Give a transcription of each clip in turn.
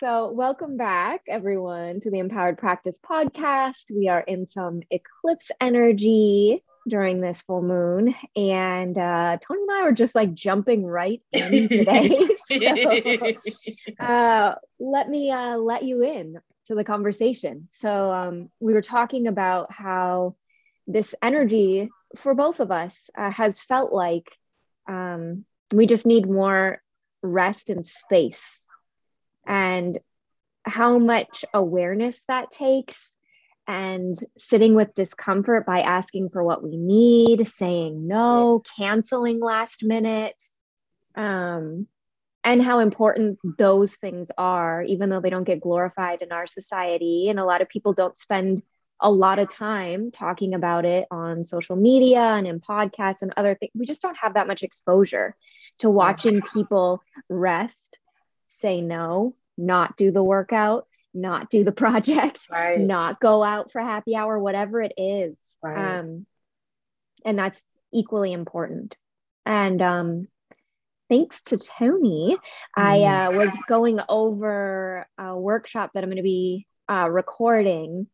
So, welcome back, everyone, to the Empowered Practice podcast. We are in some eclipse energy during this full moon, and uh, Tony and I are just like jumping right in today. so, uh, let me uh, let you in to the conversation. So, um, we were talking about how this energy for both of us uh, has felt like um, we just need more rest and space and how much awareness that takes and sitting with discomfort by asking for what we need saying no canceling last minute um, and how important those things are even though they don't get glorified in our society. And a lot of people don't spend a lot of time talking about it on social media and in podcasts and other things we just don't have that much exposure to watching people rest say no, not do the workout, not do the project, right. not go out for happy hour, whatever it is. Right. Um, and that's equally important. And um, thanks to Tony, mm. I uh, was going over a workshop that I'm going to be uh, recording.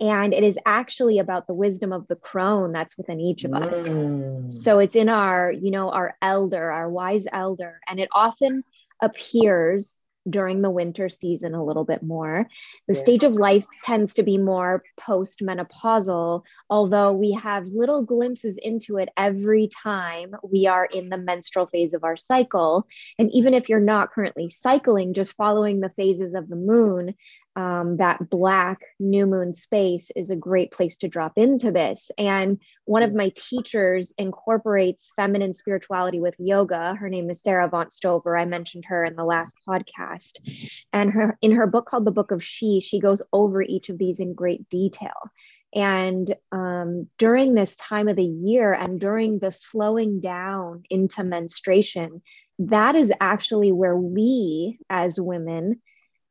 And it is actually about the wisdom of the crone that's within each of us. Mm. So it's in our, you know, our elder, our wise elder. And it often appears during the winter season a little bit more. The yes. stage of life tends to be more post menopausal, although we have little glimpses into it every time we are in the menstrual phase of our cycle. And even if you're not currently cycling, just following the phases of the moon um, that black new moon space is a great place to drop into this. And one of my teachers incorporates feminine spirituality with yoga. Her name is Sara Avant Stover. I mentioned her in the last podcast. And her in her book called The Book of She, she goes over each of these in great detail. And um, during this time of the year and during the slowing down into menstruation, that is actually where we as women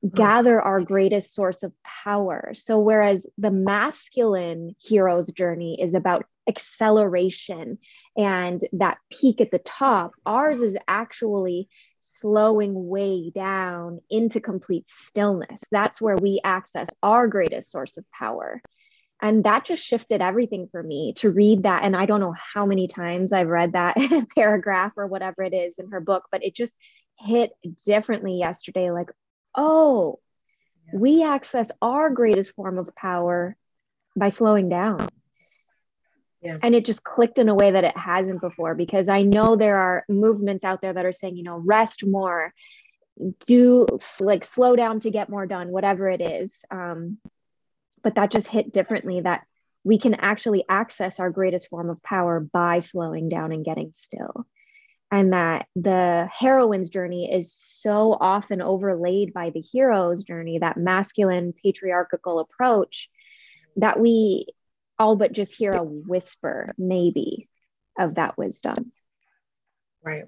Mm-hmm. gather our greatest source of power. So, whereas the masculine hero's journey is about acceleration and that peak at the top, ours is actually slowing way down into complete stillness. That's where we access our greatest source of power. And that just shifted everything for me to read that. And I don't know how many times I've read that paragraph or whatever it is in her book, but it just hit differently yesterday like, oh, yeah. we access our greatest form of power by slowing down. Yeah. And it just clicked in a way that it hasn't before because I know there are movements out there that are saying, you know, rest more, do like slow down to get more done, whatever it is. Um, but that just hit differently that we can actually access our greatest form of power by slowing down and getting still and that the heroine's journey is so often overlaid by the hero's journey that masculine patriarchal approach that we all but just hear a whisper maybe of that wisdom. Right.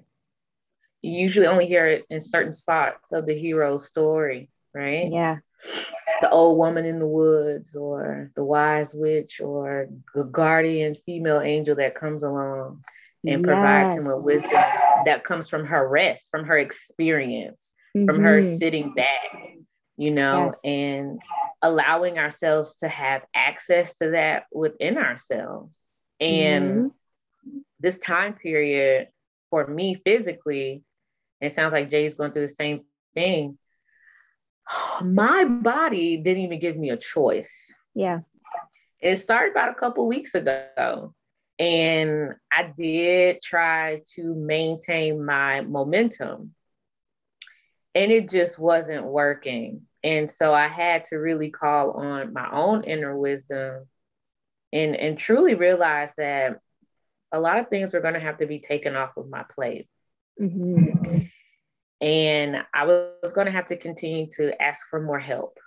You usually only hear it in certain spots of the hero's story right? Yeah. The old woman in the woods or the wise witch or the guardian female angel that comes along and yes. provides him with wisdom that comes from her rest, from her experience, mm-hmm. from her mm-hmm. sitting back, you know, yes. and allowing ourselves to have access to that within ourselves. And mm-hmm. this time period for me physically, it sounds like Jay's going through the same thing. My body didn't even give me a choice. Yeah. It started about a couple weeks ago. And I did try to maintain my momentum, and it just wasn't working. And so I had to really call on my own inner wisdom and, and truly realize that a lot of things were going to have to be taken off of my plate. Mm-hmm. And I was going to have to continue to ask for more help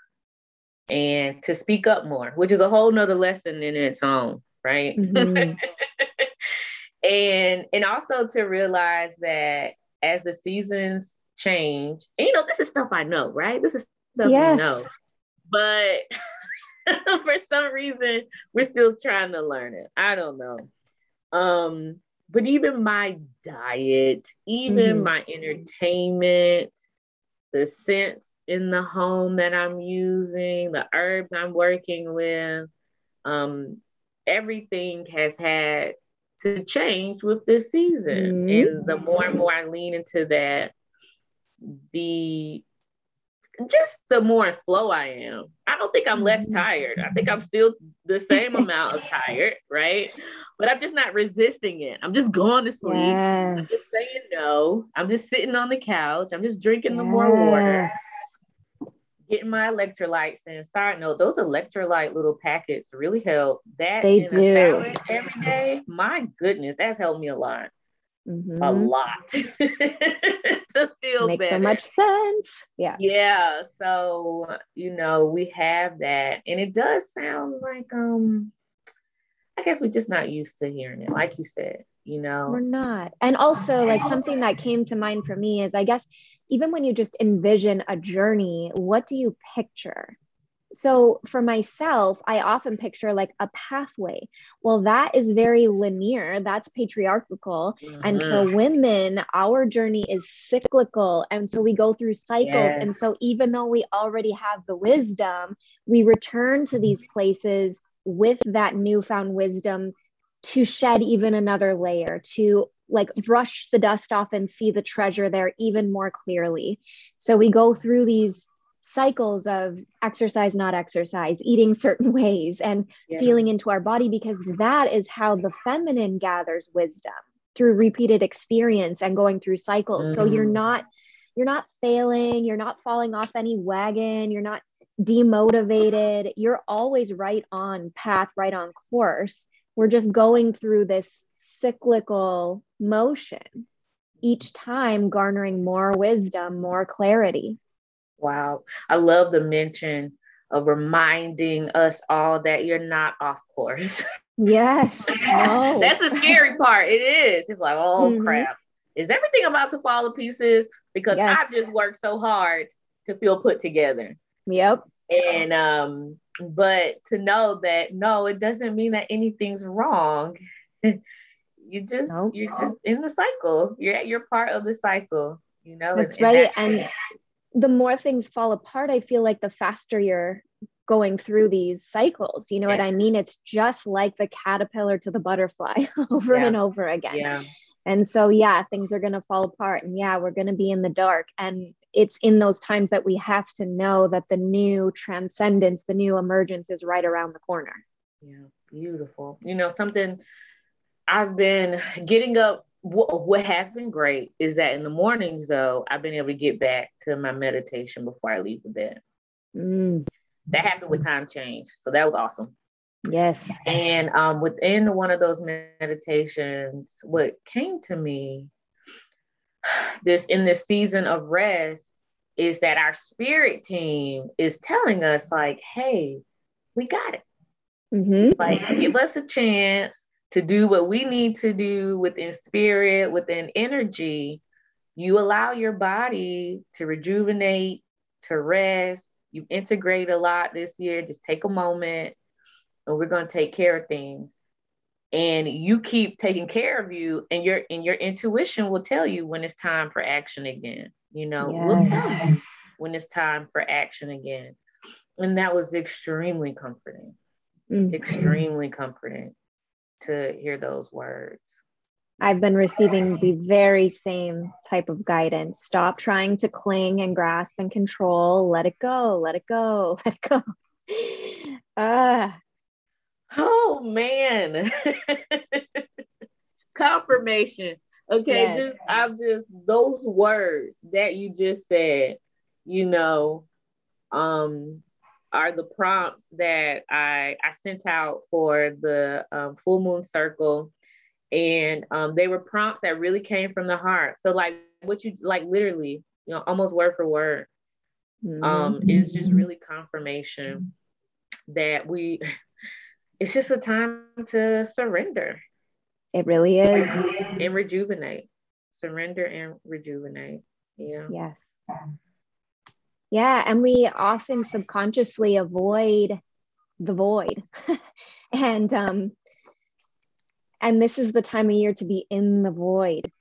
and to speak up more, which is a whole nother lesson in its own right? Mm-hmm. and and also to realize that as the seasons change, and you know, this is stuff I know, right? This is stuff yes. I know. But for some reason, we're still trying to learn it. I don't know. Um, but even my diet, even mm-hmm. my entertainment, the scents in the home that I'm using, the herbs I'm working with, um, everything has had to change with this season. Mm-hmm. And the more and more I lean into that, the just the more in flow I am. I don't think I'm less mm-hmm. tired. I think I'm still the same amount of tired, right? But I'm just not resisting it. I'm just going to sleep. Yes. I'm just saying no. I'm just sitting on the couch. I'm just drinking yes. the more water getting my electrolytes and side note those electrolyte little packets really help. That they do. every day my goodness that's helped me a lot. Mm-hmm. a lot. To feel makes better. so much sense. Yeah. Yeah so you know we have that. And it does sound like um i guess we're just not used to hearing it like you said you know? We're not. And also like something that came to mind for me is i guess even when you just envision a journey what do you picture? So for myself i often picture like a pathway. Well that is very linear. That's patriarchal. Mm-hmm. and for mm-hmm. women our journey is cyclical. And so we go through cycles. Yes. and so even though we already have the wisdom we return to these places with that newfound wisdom to shed even another layer, to like brush the dust off and see the treasure there even more clearly. So we go through these cycles of exercise, not exercise, eating certain ways, and yeah. feeling into our body because that is how the feminine gathers wisdom through repeated experience and going through cycles. Mm. So you're mm. not you're not failing, you're not falling off any wagon, you're not demotivated, you're always right on path, right on course we're just going through this cyclical motion each time garnering more wisdom more clarity. Wow. I love the mention of reminding us all that you're not off course. Yes no. that's the scary part. It is. It's like oh mm-hmm. crap. Is everything about to fall to pieces? Because yes. i just worked so hard to feel put together. Yep. And um but to know that no it doesn't mean that anything's wrong you just nope. you're just in the cycle you're you're part of the cycle you know that's and, right and, that's and the more things fall apart i feel like the faster you're going through these cycles you know yes. what i mean it's just like the caterpillar to the butterfly over yeah. and over again yeah and so yeah things are going to fall apart and yeah we're going to be in the dark and it's in those times that we have to know that the new transcendence, the new emergence is right around the corner. Yeah, beautiful. You know, something I've been getting up. What has been great is that in the mornings, though, I've been able to get back to my meditation before I leave the bed. Mm. That happened with time change. So that was awesome. Yes. And um, within one of those meditations, what came to me this in this season of rest is that our spirit team is telling us like hey we got it. Mm-hmm. like give us a chance to do what we need to do within spirit within energy. You allow your body to rejuvenate to rest. You integrate a lot this year. Just take a moment and we're going to take care of things and you keep taking care of you and your and your intuition will tell you when it's time for action again you know yes. we'll tell you when it's time for action again and that was extremely comforting mm-hmm. extremely comforting to hear those words I've been receiving the very same type of guidance. Stop trying to cling and grasp and control. Let it go. Let it go. Let it go. Ah, Oh man. Confirmation. Okay, yes. just I'm just those words that you just said, you know, um are the prompts that I I sent out for the um, full moon circle and um, they were prompts that really came from the heart. So like what you like literally, you know, almost word for word. Mm-hmm. Um, is just really confirmation that we it's just a time to surrender. It really is. And rejuvenate. Surrender and rejuvenate. Yeah. Yes. Yeah. And we often subconsciously avoid the void. and um and this is the time of year to be in the void.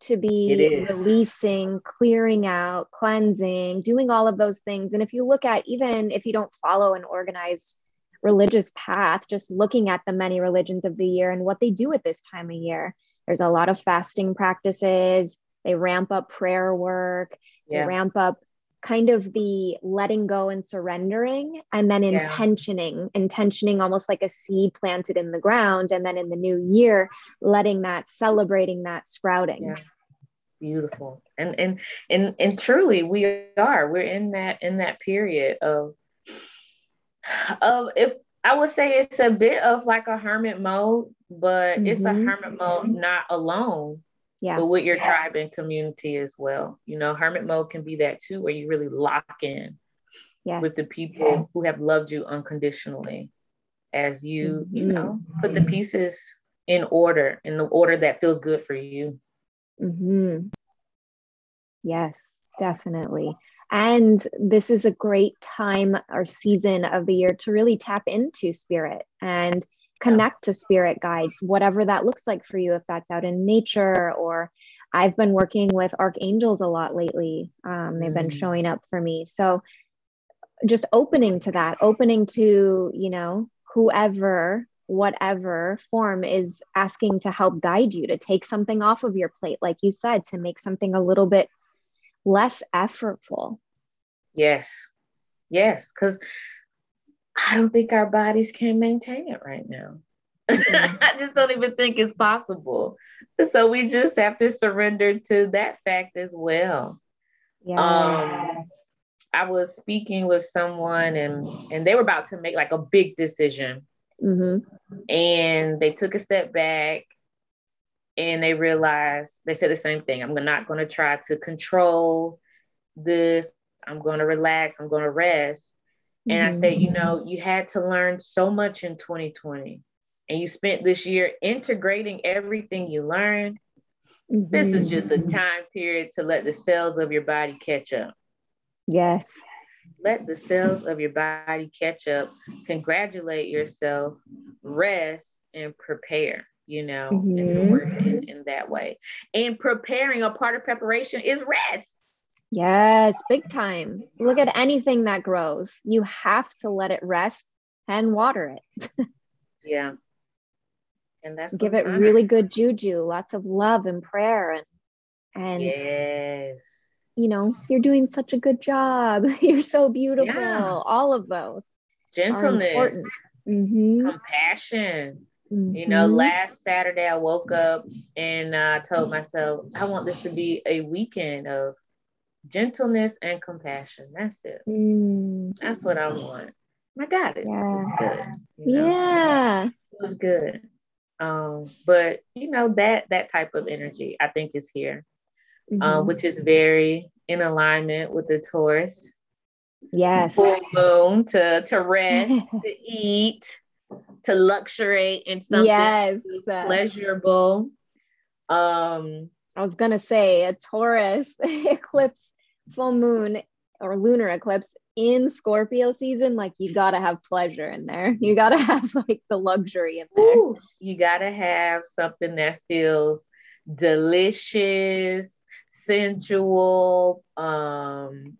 to be releasing, clearing out, cleansing, doing all of those things. And if you look at, even if you don't follow an organized religious path, just looking at the many religions of the year and what they do at this time of year, there's a lot of fasting practices. They ramp up prayer work, yeah. they ramp up kind of the letting go and surrendering and then intentioning yeah. intentioning almost like a seed planted in the ground and then in the new year letting that celebrating that sprouting yeah. beautiful and and and and truly we are we're in that in that period of of if i would say it's a bit of like a hermit mode but mm-hmm. it's a mm-hmm. hermit mode not alone yeah. but with your tribe and community as well. You know, hermit mode can be that too, where you really lock in yes. with the people yes. who have loved you unconditionally as you, mm-hmm. you know, put the pieces in order, in the order that feels good for you. Mm-hmm. Yes, definitely. And this is a great time or season of the year to really tap into spirit and connect to spirit guides, whatever that looks like for you, if that's out in nature or I've been working with archangels a lot lately. Um, they've been mm. showing up for me. So just opening to that, opening to, you know, whoever, whatever form is asking to help guide you to take something off of your plate, like you said, to make something a little bit less effortful. Yes. Yes. Because I don't think our bodies can maintain it right now. Mm-hmm. I just don't even think it's possible. So we just have to surrender to that fact as well. Yeah. Um, I was speaking with someone and and they were about to make like a big decision. Mm-hmm. And they took a step back and they realized they said the same thing. I'm not going to try to control this. I'm going to relax. I'm going to rest. And mm-hmm. I said, you know, you had to learn so much in 2020, and you spent this year integrating everything you learned. Mm-hmm. This is just a time period to let the cells of your body catch up. Yes. Let the cells of your body catch up, congratulate yourself, rest, and prepare, you know, mm-hmm. and to mm-hmm. work in, in that way. And preparing, a part of preparation is rest. Yes, big time. Look at anything that grows. You have to let it rest and water it. yeah. And that's give it really good juju, lots of love and prayer and and yes. you know, you're doing such a good job. You're so beautiful. Yeah. All of those. Gentleness. Mm-hmm. Compassion. Mm-hmm. You know, mm-hmm. last Saturday I woke up and I uh, told myself I want this to be a weekend of gentleness and compassion. That's it. Mm. That's what I want. I got it. Yeah. It's good. You know? Yeah. It was good. Um, but you know, that that type of energy I think is here. Mm-hmm. Um, which is very in alignment with the Taurus. Yes. Full moon to to rest, to eat, to luxury in something yes. pleasurable. Um, I was gonna say a Taurus eclipse full moon or lunar eclipse in Scorpio season, like you gotta have pleasure in there. You gotta have like the luxury in there. Ooh, you gotta have something that feels delicious, sensual, um,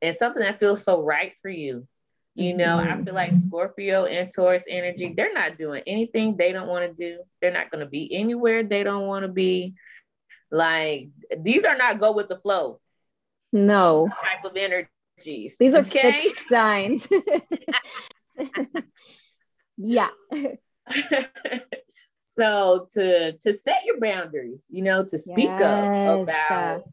and something that feels so right for you. You know, mm-hmm. I feel like Scorpio and Taurus energy, they're not doing anything they don't want to do. They're not going to be anywhere they don't want to be. Like, these are not go with the flow. No. Type of energies. These are okay? fixed signs. yeah. so to to set your boundaries, you know, to speak yes. up about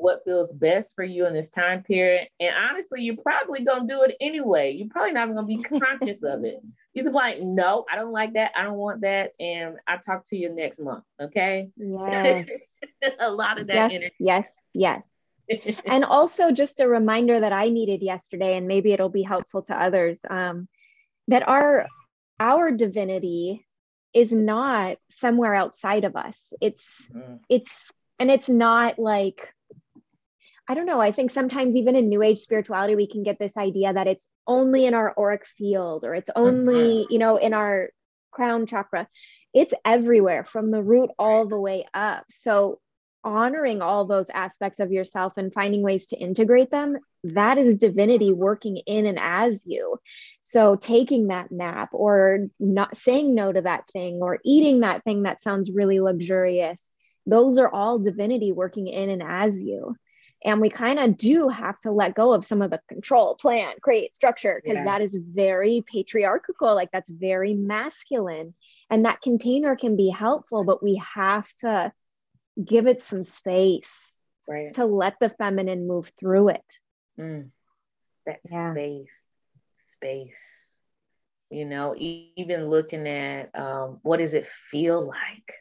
what feels best for you in this time period. And honestly, you're probably gonna do it anyway. You're probably not gonna be conscious of it. You're like, no, I don't like that. I don't want that. And I'll talk to you next month. Okay. Yes. a lot of that yes, energy. Yes, yes and also just a reminder that I needed yesterday, and maybe it'll be helpful to others, um, that our our divinity is not somewhere outside of us. It's mm. it's and it's not like I don't know. I think sometimes even in New Age spirituality, we can get this idea that it's only in our auric field or it's only, mm-hmm. you know, in our crown chakra. It's everywhere from the root all the way up. So honoring all those aspects of yourself and finding ways to integrate them, that is divinity working in and as you. So taking that nap or not saying no to that thing or eating that thing that sounds really luxurious, those are all divinity working in and as you. And we kind of do have to let go of some of the control, plan, create, structure, because yeah. that is very patriarchal. Like that's very masculine. And that container can be helpful, but we have to give it some space right. to let the feminine move through it. Mm. That yeah. space, space. You know, even looking at um, what does it feel like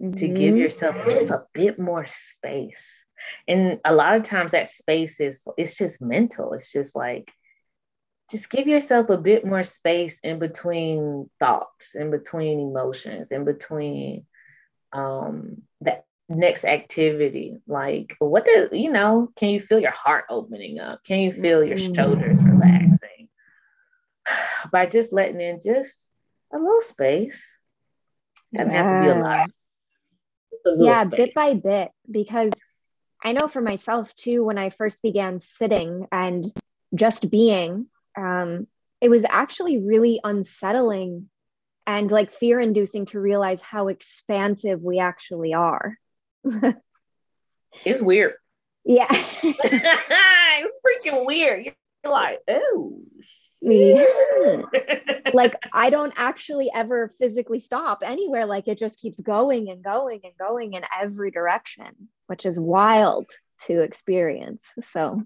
mm-hmm. to give yourself just a bit more space. And a lot of times that space is it's just mental. It's just like just give yourself a bit more space in between thoughts, in between emotions, in between um, that next activity like what does you know can you feel your heart opening up can you feel your mm-hmm. shoulders relaxing by just letting in just a little space doesn't yes. have to be a lot yeah space. bit by bit because i know for myself too when i first began sitting and just being um, it was actually really unsettling and like fear inducing to realize how expansive we actually are it's weird. Yeah. it's freaking weird. You're like, oh. like I don't actually ever physically stop anywhere. Like it just keeps going and going and going in every direction, which is wild to experience. So,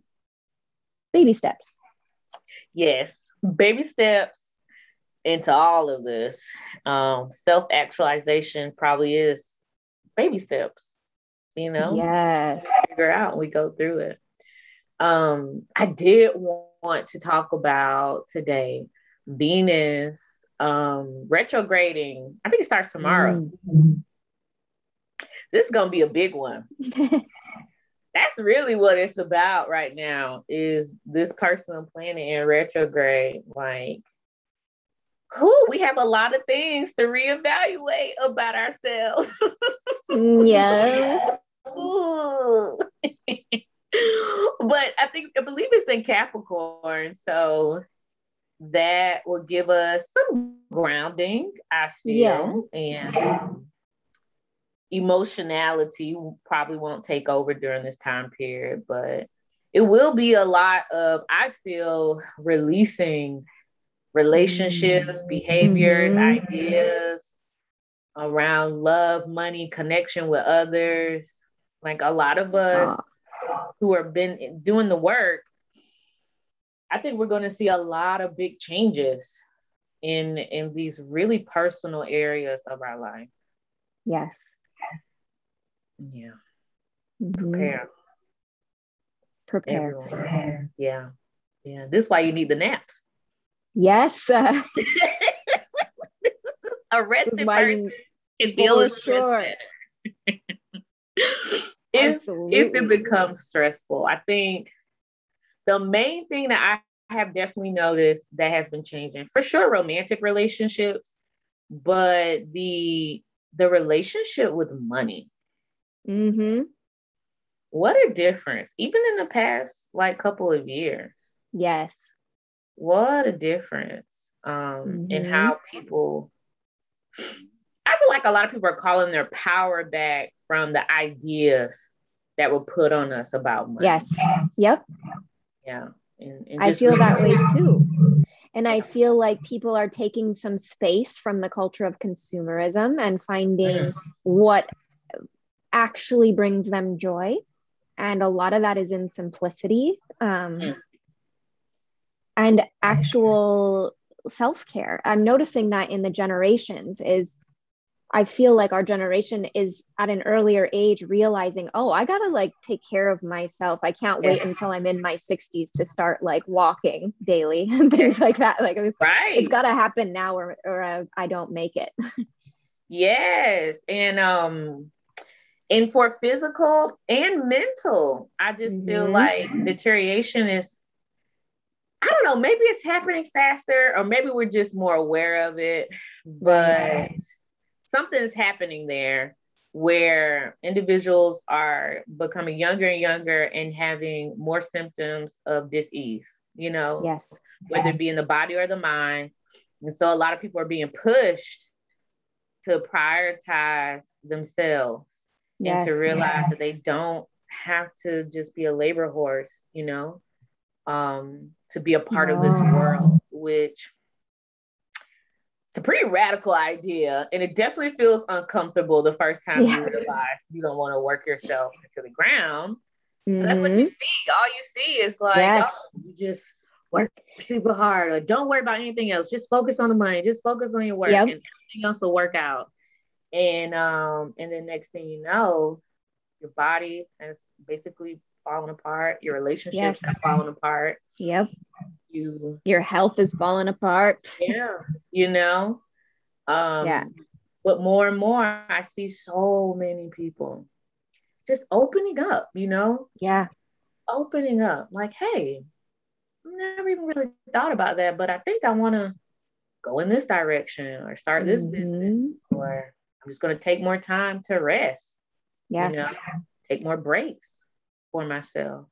baby steps. Yes, baby steps into all of this. Um, Self actualization probably is baby steps you know yes figure out we go through it um i did want to talk about today venus um retrograding. I think it starts tomorrow. Mm-hmm. this is gonna be a big one. That's really what it's about right now is this personal planet in retrograde like who we have a lot of things to reevaluate about ourselves. Yeah but I think I believe it's in Capricorn, so that will give us some grounding. I feel yeah. and emotionality probably won't take over during this time period, but it will be a lot of I feel releasing relationships, behaviors, mm-hmm. ideas around love, money, connection with others, like a lot of us who have been doing the work, I think we're going to see a lot of big changes in in these really personal areas of our life. Yes. Yeah. Mm-hmm. Prepare. Prepare. Prepare. Yeah. Yeah. This is why you need the naps. Yes. Uh, a rested person can deal with sure if if it becomes stressful, I think the main thing that I have definitely noticed that has been changing for sure romantic relationships, but the the relationship with money. Mm-hmm. What a difference, even in the past like couple of years. Yes. What a difference um, mm-hmm. in how people I feel like a lot of people are calling their power back from the ideas that were put on us about money. Yes. Yep. Yeah. And, and I feel that way too. And I feel like people are taking some space from the culture of consumerism and finding mm-hmm. what actually brings them joy. And a lot of that is in simplicity um, mm. and actual self care. I'm noticing that in the generations is I feel like our generation is at an earlier age realizing, oh, I gotta like take care of myself. I can't wait until I'm in my 60s to start like walking daily and things like that. Like it's, right. it's gotta happen now or, or uh, I don't make it. yes. And um and for physical and mental, I just mm-hmm. feel like deterioration is I don't know, maybe it's happening faster, or maybe we're just more aware of it. But something's happening there where individuals are becoming younger and younger and having more symptoms of dis-ease, you know? Yes. Whether it be in the body or the mind. And so a lot of people are being pushed to prioritize themselves yes. and to realize yes. that they don't have to just be a labor horse, you know, um, to be a part no. of this world, which it's a pretty radical idea. And it definitely feels uncomfortable the first time yeah. you realize you don't want to work yourself to the ground. Mm-hmm. That's what you mm-hmm. see. All you see is like, yes. oh, you just work super hard. Like, don't worry about anything else. Just focus on the money. Just focus on your work yep. and everything else will work out. And um, and then next thing you know, your body has basically fallen apart. Your relationships yes. have fallen apart. Yep. You your health is falling apart. Yeah. You know? Um yeah. but more and more I see so many people just opening up, you know? Yeah. Opening up. Like, hey, I never even really thought about that, but I think I want to go in this direction or start this mm-hmm. business or I'm just going to take more time to rest. Yeah. You know, take more breaks for myself.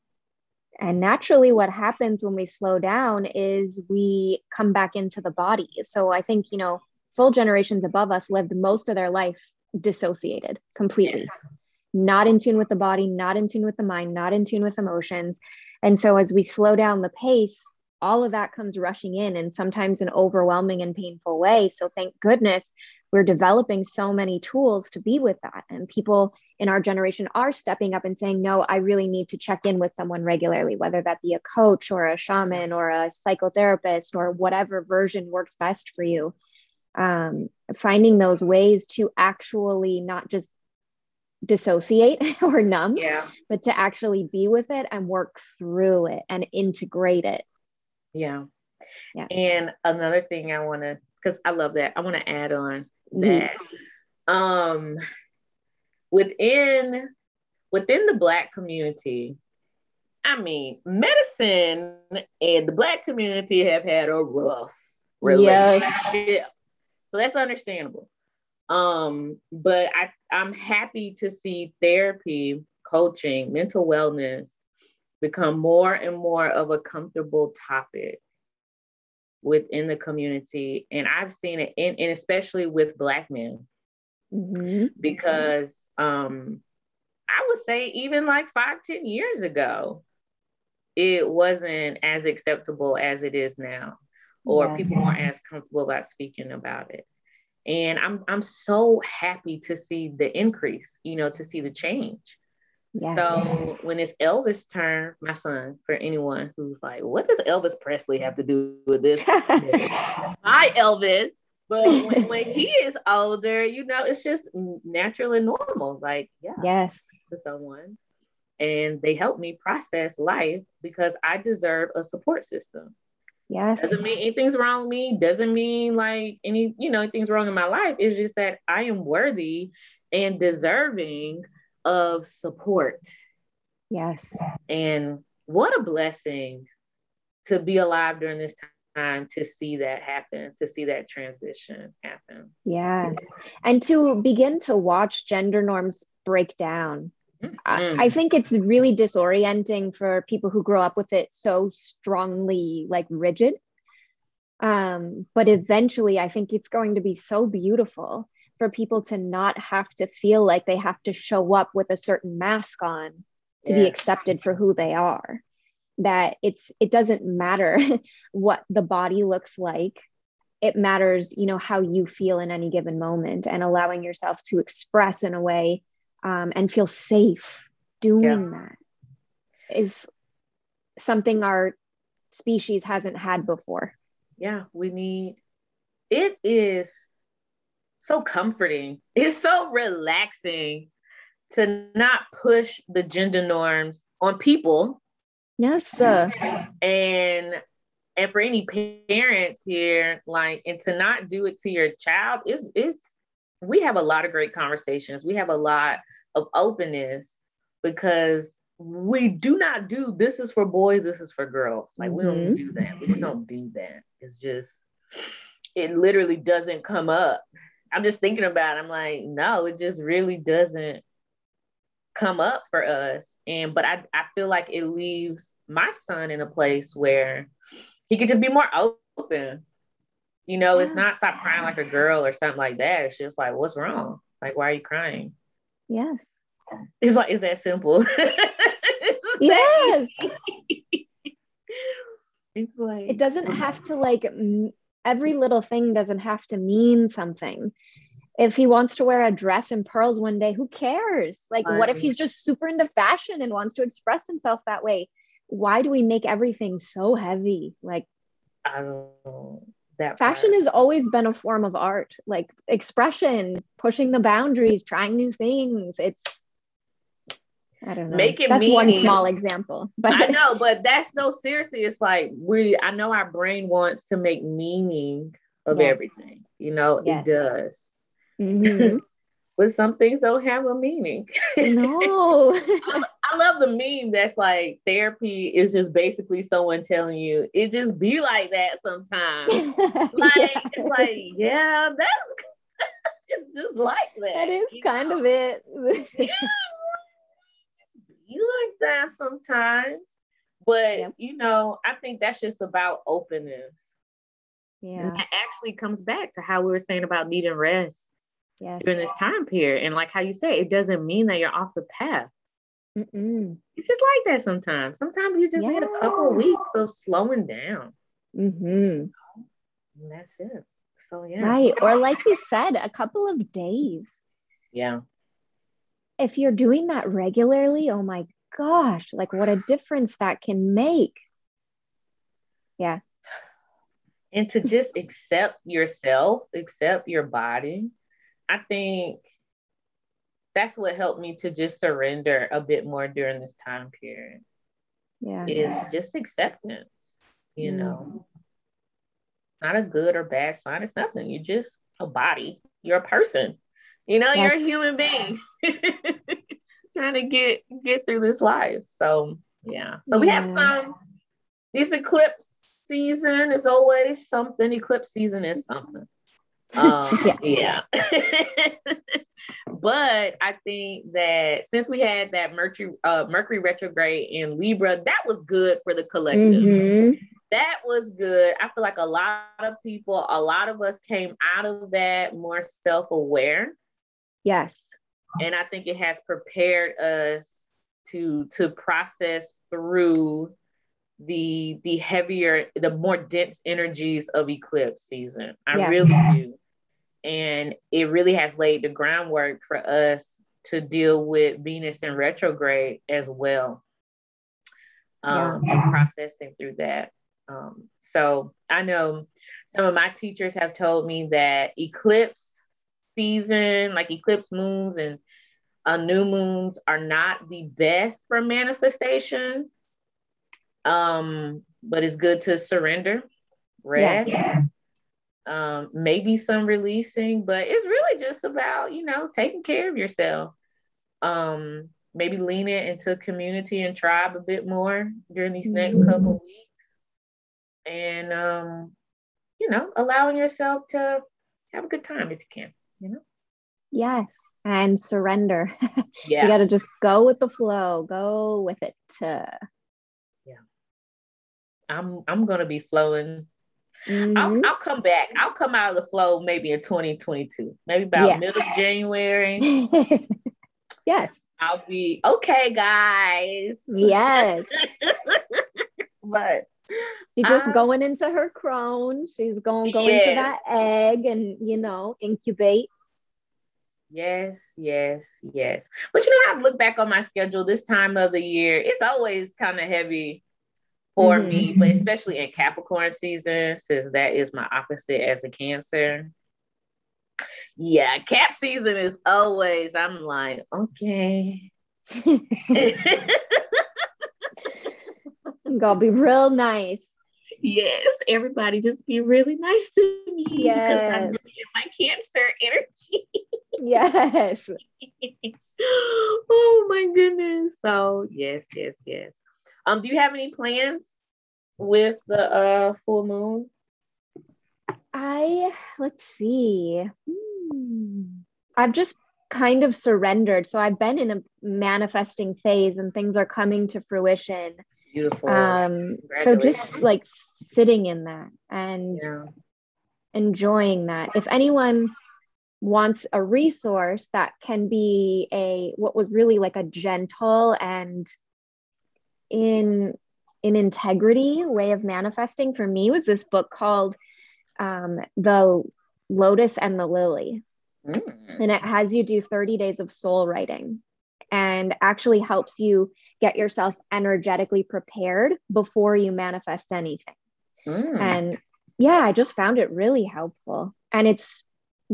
And naturally, what happens when we slow down is we come back into the body. So I think, you know, full generations above us lived most of their life dissociated completely, yes. not in tune with the body, not in tune with the mind, not in tune with emotions. And so as we slow down the pace, all of that comes rushing in and sometimes in overwhelming and painful way. So thank goodness we're developing so many tools to be with that. And people in our generation are stepping up and saying, no, I really need to check in with someone regularly, whether that be a coach or a shaman or a psychotherapist or whatever version works best for you. Um, finding those ways to actually not just dissociate or numb, yeah. but to actually be with it and work through it and integrate it. Yeah. Yeah. And another thing I want to, because I love that, I want to add on that mm-hmm. um within within the black community i mean medicine and the black community have had a rough relationship yes. so that's understandable um but i i'm happy to see therapy coaching mental wellness become more and more of a comfortable topic within the community. And I've seen it, in, and especially with Black men, mm-hmm. because um, I would say even like five, ten years ago, it wasn't as acceptable as it is now, or yes. people weren't as comfortable about speaking about it. And I'm I'm so happy to see the increase, you know, to see the change. Yes. So when it's Elvis' turn, my son, for anyone who's like, what does Elvis Presley have to do with this? my Elvis. But when, when, he is older, you know, it's just natural and normal. Like, yeah, yes, to someone, and they help me process life because I deserve a support system. Yes, doesn't mean anything's wrong with me. Doesn't mean like any, you know, anything's wrong in my life. It's just that I am worthy and deserving of support. Yes. And what a blessing to be alive during this time to see that happen, to see that transition happen. Yeah. And to begin to watch gender norms break down. Mm-hmm. I, I think it's really disorienting for people who grow up with it so strongly, like rigid. Um, but eventually, I think it's going to be so beautiful for people to not have to feel like they have to show up with a certain mask on to yes. be accepted for who they are that it's it doesn't matter what the body looks like it matters you know how you feel in any given moment and allowing yourself to express in a way um, and feel safe doing yeah. that is something our species hasn't had before yeah we need it is so comforting. It's so relaxing to not push the gender norms on people. Yes, sir. And and for any parents here, like, and to not do it to your child, is it's we have a lot of great conversations. We have a lot of openness because we do not do this is for boys, this is for girls. Like mm-hmm. we don't mm-hmm. do that. We just don't do that. It's just it literally doesn't come up I'm just thinking about it. I'm like, no, it just really doesn't come up for us. And but I, I feel like it leaves my son in a place where he could just be more open. You know, yes. it's not stop crying like a girl or something like that. It's just like, what's wrong? Like, why are you crying? Yes. It's like, is that simple? yes. it's like it doesn't have to like every little thing doesn't have to mean something. If he wants to wear a dress and pearls one day who cares? Like right. what if he's just super into fashion and wants to express himself that way? Why do we make everything so heavy? Like i don't know that fashion part. has always been a form of art. Like expression pushing the boundaries trying new things. It's I don't know. Make it that's meaning. one small example. But I know, but that's no seriously. It's like we I know our brain wants to make meaning of yes. everything. You know, yes. it does. Mm-hmm. but some things don't have a meaning. No. I, I, love the meme that's like therapy is just basically someone telling you it just be like that sometimes. like yeah. it's like, yeah, that's it's just like that. That is kind know? of it. yeah, be like that sometimes. But yep. you know, I think that's just about openness. Yeah. And that actually comes back to how we were saying about needing rest yes. during this time period. And like how you say, it doesn't mean that you're off the path. Mm-mm. It's just like that sometimes. Sometimes you just yeah. need a couple of weeks of slowing down. Mm-hmm. And that's it. So yeah. Right. Or like you said, a couple of days. Yeah. If you're doing that regularly, oh my gosh, like what a difference that can make. Yeah. And to just accept yourself, accept your body, I think that's what helped me to just surrender a bit more during this time period. Yeah. Is just acceptance, you mm. know. Not a good or bad sign. It's nothing. You're just a body. You're a person. You know, yes. you're a human being trying to get get through this life. So yeah. So we have some this eclipse season is always something. Eclipse season is something. Um, yeah. but I think that since we had that Mercury uh, Mercury retrograde in Libra, that was good for the collective. Mm-hmm. That was good. I feel like a lot of people, a lot of us came out of that more self-aware. Yes. And I think it has prepared us to to process through the the heavier, the more dense energies of eclipse season. I yeah. really do. And it really has laid the groundwork for us to deal with Venus in retrograde as well. Um, yeah. and processing through that. Um, so I know some of my teachers have told me that eclipse season, like eclipse moons and uh, new moons, are not the best for manifestation um, but it's good to surrender, rest, yeah. um, maybe some releasing, but it's really just about, you know, taking care of yourself. Um, maybe leaning into community and tribe a bit more during these next mm-hmm. couple weeks. And um, you know, allowing yourself to have a good time if you can, you know? Yes. And surrender. Yeah. you got to just go with the flow, go with it. Uh, I'm I'm gonna be flowing. Mm-hmm. I'll, I'll, come back. I'll come out of the flow maybe in 2022, maybe about yeah. middle of January. yes. I'll be okay, guys. Yes. but she's just going into her crone. She's going to go yes. into that egg and you know incubate. Yes, yes, yes. But you know, I look back on my schedule this time of the year. It's always kind of heavy for mm-hmm. me, but especially in Capricorn season, since that is my opposite as a Cancer. Yeah, Cap season is always, I'm like, okay. gonna be real nice. Yes, everybody just be really nice to me. Yes. Because I'm really in my Cancer energy. yes. oh my goodness. So yes, yes, yes. Um, do you have any plans with the uh full moon? I let's see. Hmm. I've just kind of surrendered. So I've been in a manifesting phase and things are coming to fruition. Beautiful. Um, so just like sitting in that and yeah. enjoying that. If anyone wants a resource that can be a what was really like a gentle and in in integrity way of manifesting for me was this book called um, the lotus and the lily Mm. And it has you do 30 days of soul writing and actually helps you get yourself energetically prepared before you manifest anything. Mm. And yeah, I just found it really helpful. And it's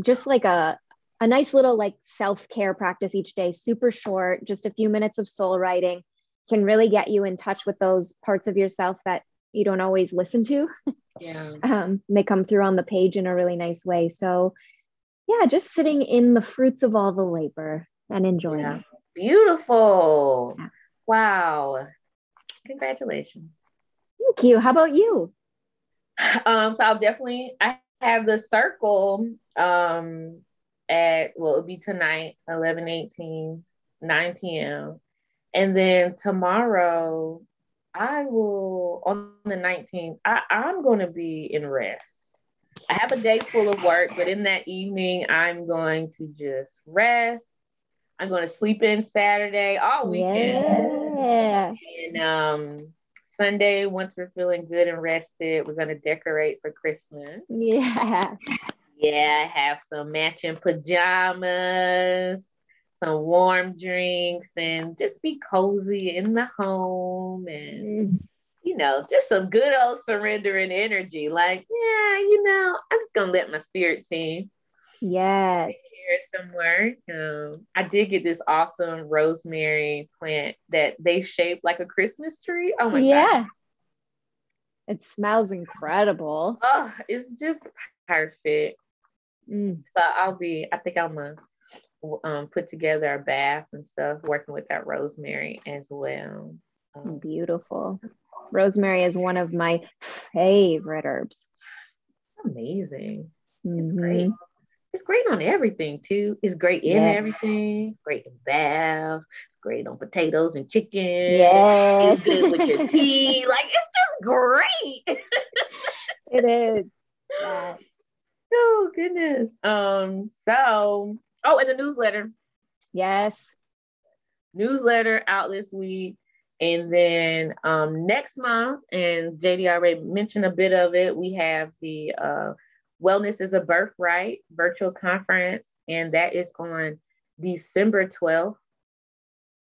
just like a a nice little like self-care practice each day, super short, just a few minutes of soul writing can really get you in touch with those parts of yourself that you don't always listen to. Yeah. um, they come through on the page in a really nice way. So yeah, just sitting in the fruits of all the labor and enjoying yeah. it. Beautiful. Yeah. Wow. Congratulations. Thank you. How about you? Um, so I'll definitely I have the circle um at well it'll be tonight, 11 18, 9 p.m. And then tomorrow I will on the 19th, I, I'm gonna be in rest. I have a day full of work, but in that evening, I'm going to just rest. I'm going to sleep in Saturday all weekend. Yeah. And um, Sunday, once we're feeling good and rested, we're going to decorate for Christmas. Yeah. Yeah, have some matching pajamas, some warm drinks, and just be cozy in the home and. Mm you know, just some good old surrendering energy. Like, yeah, you know, I'm just gonna let my spirit team. Yes. Here somewhere. Um, I did get this awesome rosemary plant that they shaped like a Christmas tree. Oh my God. yeah. god. It smells incredible. Oh, it's just perfect. Mm. So I'll be, I think I'm gonna um, put together a bath and stuff, working with that rosemary as well. Um, Beautiful. Rosemary is one of my favorite herbs. Amazing. Mm-hmm. It's great. It's great on everything too. It's great in yes. everything. It's great in baths. It's great on potatoes and chicken. Yes. It's good with your tea. Like it's just great. it is. Yes. Oh goodness. Um. So. Oh, and the newsletter. Yes. Newsletter out this week. And then um, next month, and JD already mentioned a bit of it, we have the uh, Wellness is a Birthright virtual conference, and that is on December 12th.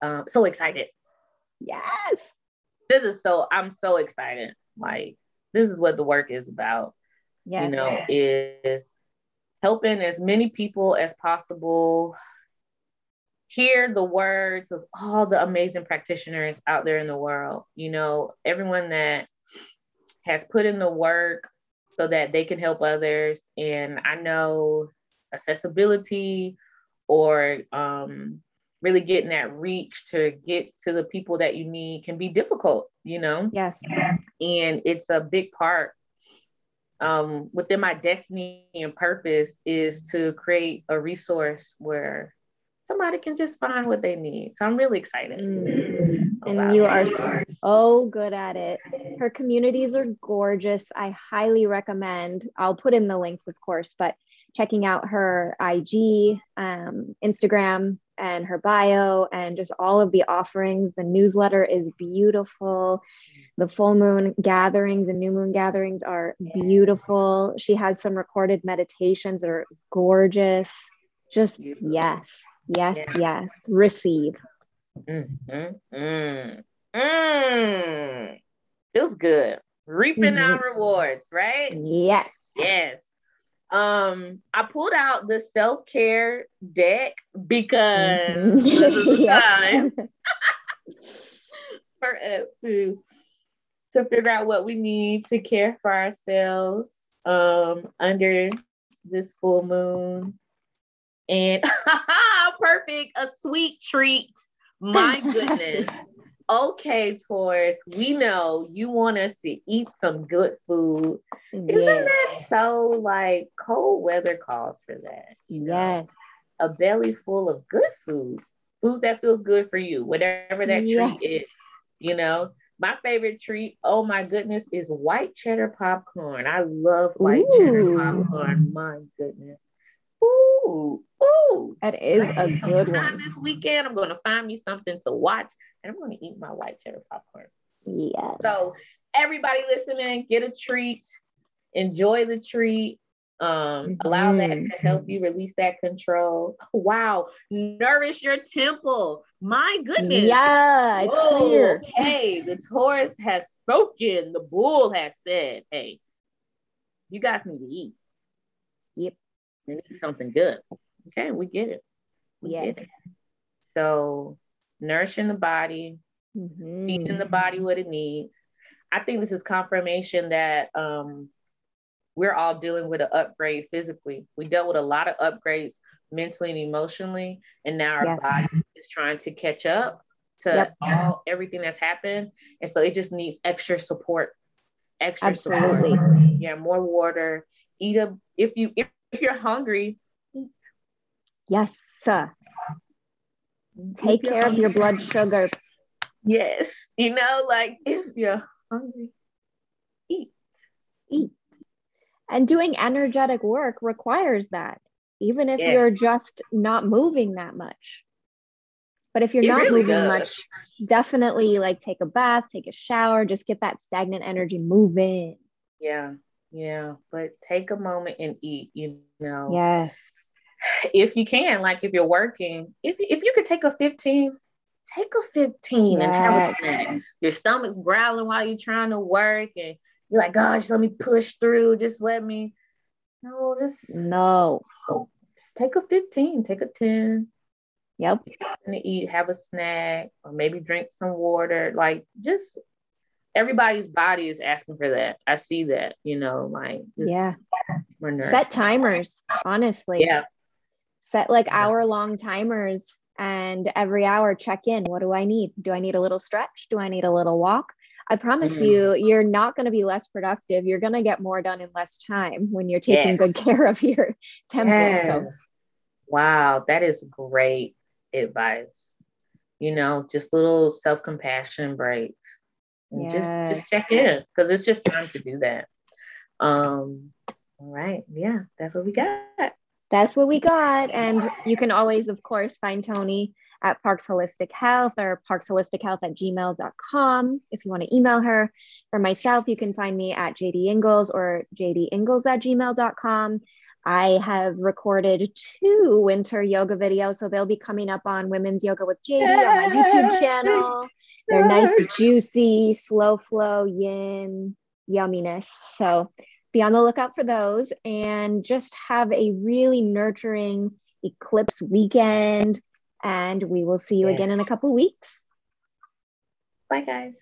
Um, so excited. Yes. This is so, I'm so excited. Like, this is what the work is about. Yes. You know, is helping as many people as possible hear the words of all the amazing practitioners out there in the world. You know, everyone that has put in the work so that they can help others. And I know accessibility or um, really getting that reach to get to the people that you need can be difficult, you know? Yes. And it's a big part um, within my destiny and purpose is to create a resource where somebody can just find what they need. So I'm really excited. Mm. And you are so good at it. Her communities are gorgeous. I highly recommend. I'll put in the links, of course, but checking out her IG, um, Instagram, and her bio, and just all of the offerings. The newsletter is beautiful. The full moon gatherings and new moon gatherings are beautiful. She has some recorded meditations that are gorgeous. Just yes. Yes, yeah. yes. Receive. Mm, mm, mm, Feels good. Reaping mm-hmm. our rewards, right? Yes. Yes. Um, I pulled out the self-care deck because mm-hmm. for us to to figure out what we need to care for ourselves um under this full moon and perfect, a sweet treat. My goodness. okay, Taurus, we know you want us to eat some good food. Isn't that so like cold weather calls for that? Yeah. A belly full of good food, food that feels good for you, whatever that yes. treat is, you know. My favorite treat, oh my goodness, is white cheddar popcorn. I love white Ooh. cheddar popcorn. My goodness. Ooh, ooh. That is a good one. This weekend, I'm going to find me something to watch and I'm going to eat my white cheddar popcorn. Yeah. So, everybody listening, get a treat, enjoy the treat. Um, mm-hmm. allow that mm-hmm. to help you release that control. Wow, nourish your temple. My goodness. Yeah, it's Whoa, clear. Hey, the Taurus has spoken. The bull has said, hey, you guys need to eat. Yep. You need something good. Okay, we get it. We yes. get it. So nourishing the body, mm-hmm. feeding the body what it needs. I think this is confirmation that um, we're all dealing with an upgrade physically. We dealt with a lot of upgrades mentally and emotionally, and now our yes. body is trying to catch up to yep. all everything that's happened, and so it just needs extra support. Extra Absolutely. support. Yeah, more water. Eat a if you if, if you're hungry, eat. Yes. Take care of your blood sugar. Yes. You know, like if you're hungry, eat. Eat. And doing energetic work requires that, even if yes. you're just not moving that much. But if you're it not really moving does. much, definitely like take a bath, take a shower, just get that stagnant energy moving. Yeah. Yeah. But take a moment and eat, you know. Yes if you can, like if you're working, if if you could take a 15, take a 15 yes. and have a snack. Your stomach's growling while you're trying to work, and you're like, gosh, let me push through. Just let me. No, just no. Just take a 15, take a 10. Yep. To eat, have a snack, or maybe drink some water. Like just everybody's body is asking for that. I see that, you know, like yeah. Set timers, honestly. Yeah set like hour long timers and every hour check in what do i need do i need a little stretch do i need a little walk i promise mm-hmm. you you're not going to be less productive you're going to get more done in less time when you're taking yes. good care of your temple yes. wow that is great advice you know just little self-compassion breaks yes. just just check in because it's just time to do that um all right yeah that's what we got that's what we got. And you can always, of course, find Tony at Parks Holistic Health or Parks Holistic Health at gmail.com if you want to email her. For myself, you can find me at JD Ingles or jdingles at gmail.com. I have recorded two winter yoga videos, so they'll be coming up on Women's Yoga with JD on my YouTube channel. They're nice, juicy, slow flow yin yumminess. So be on the lookout for those and just have a really nurturing eclipse weekend. And we will see you yes. again in a couple weeks. Bye, guys.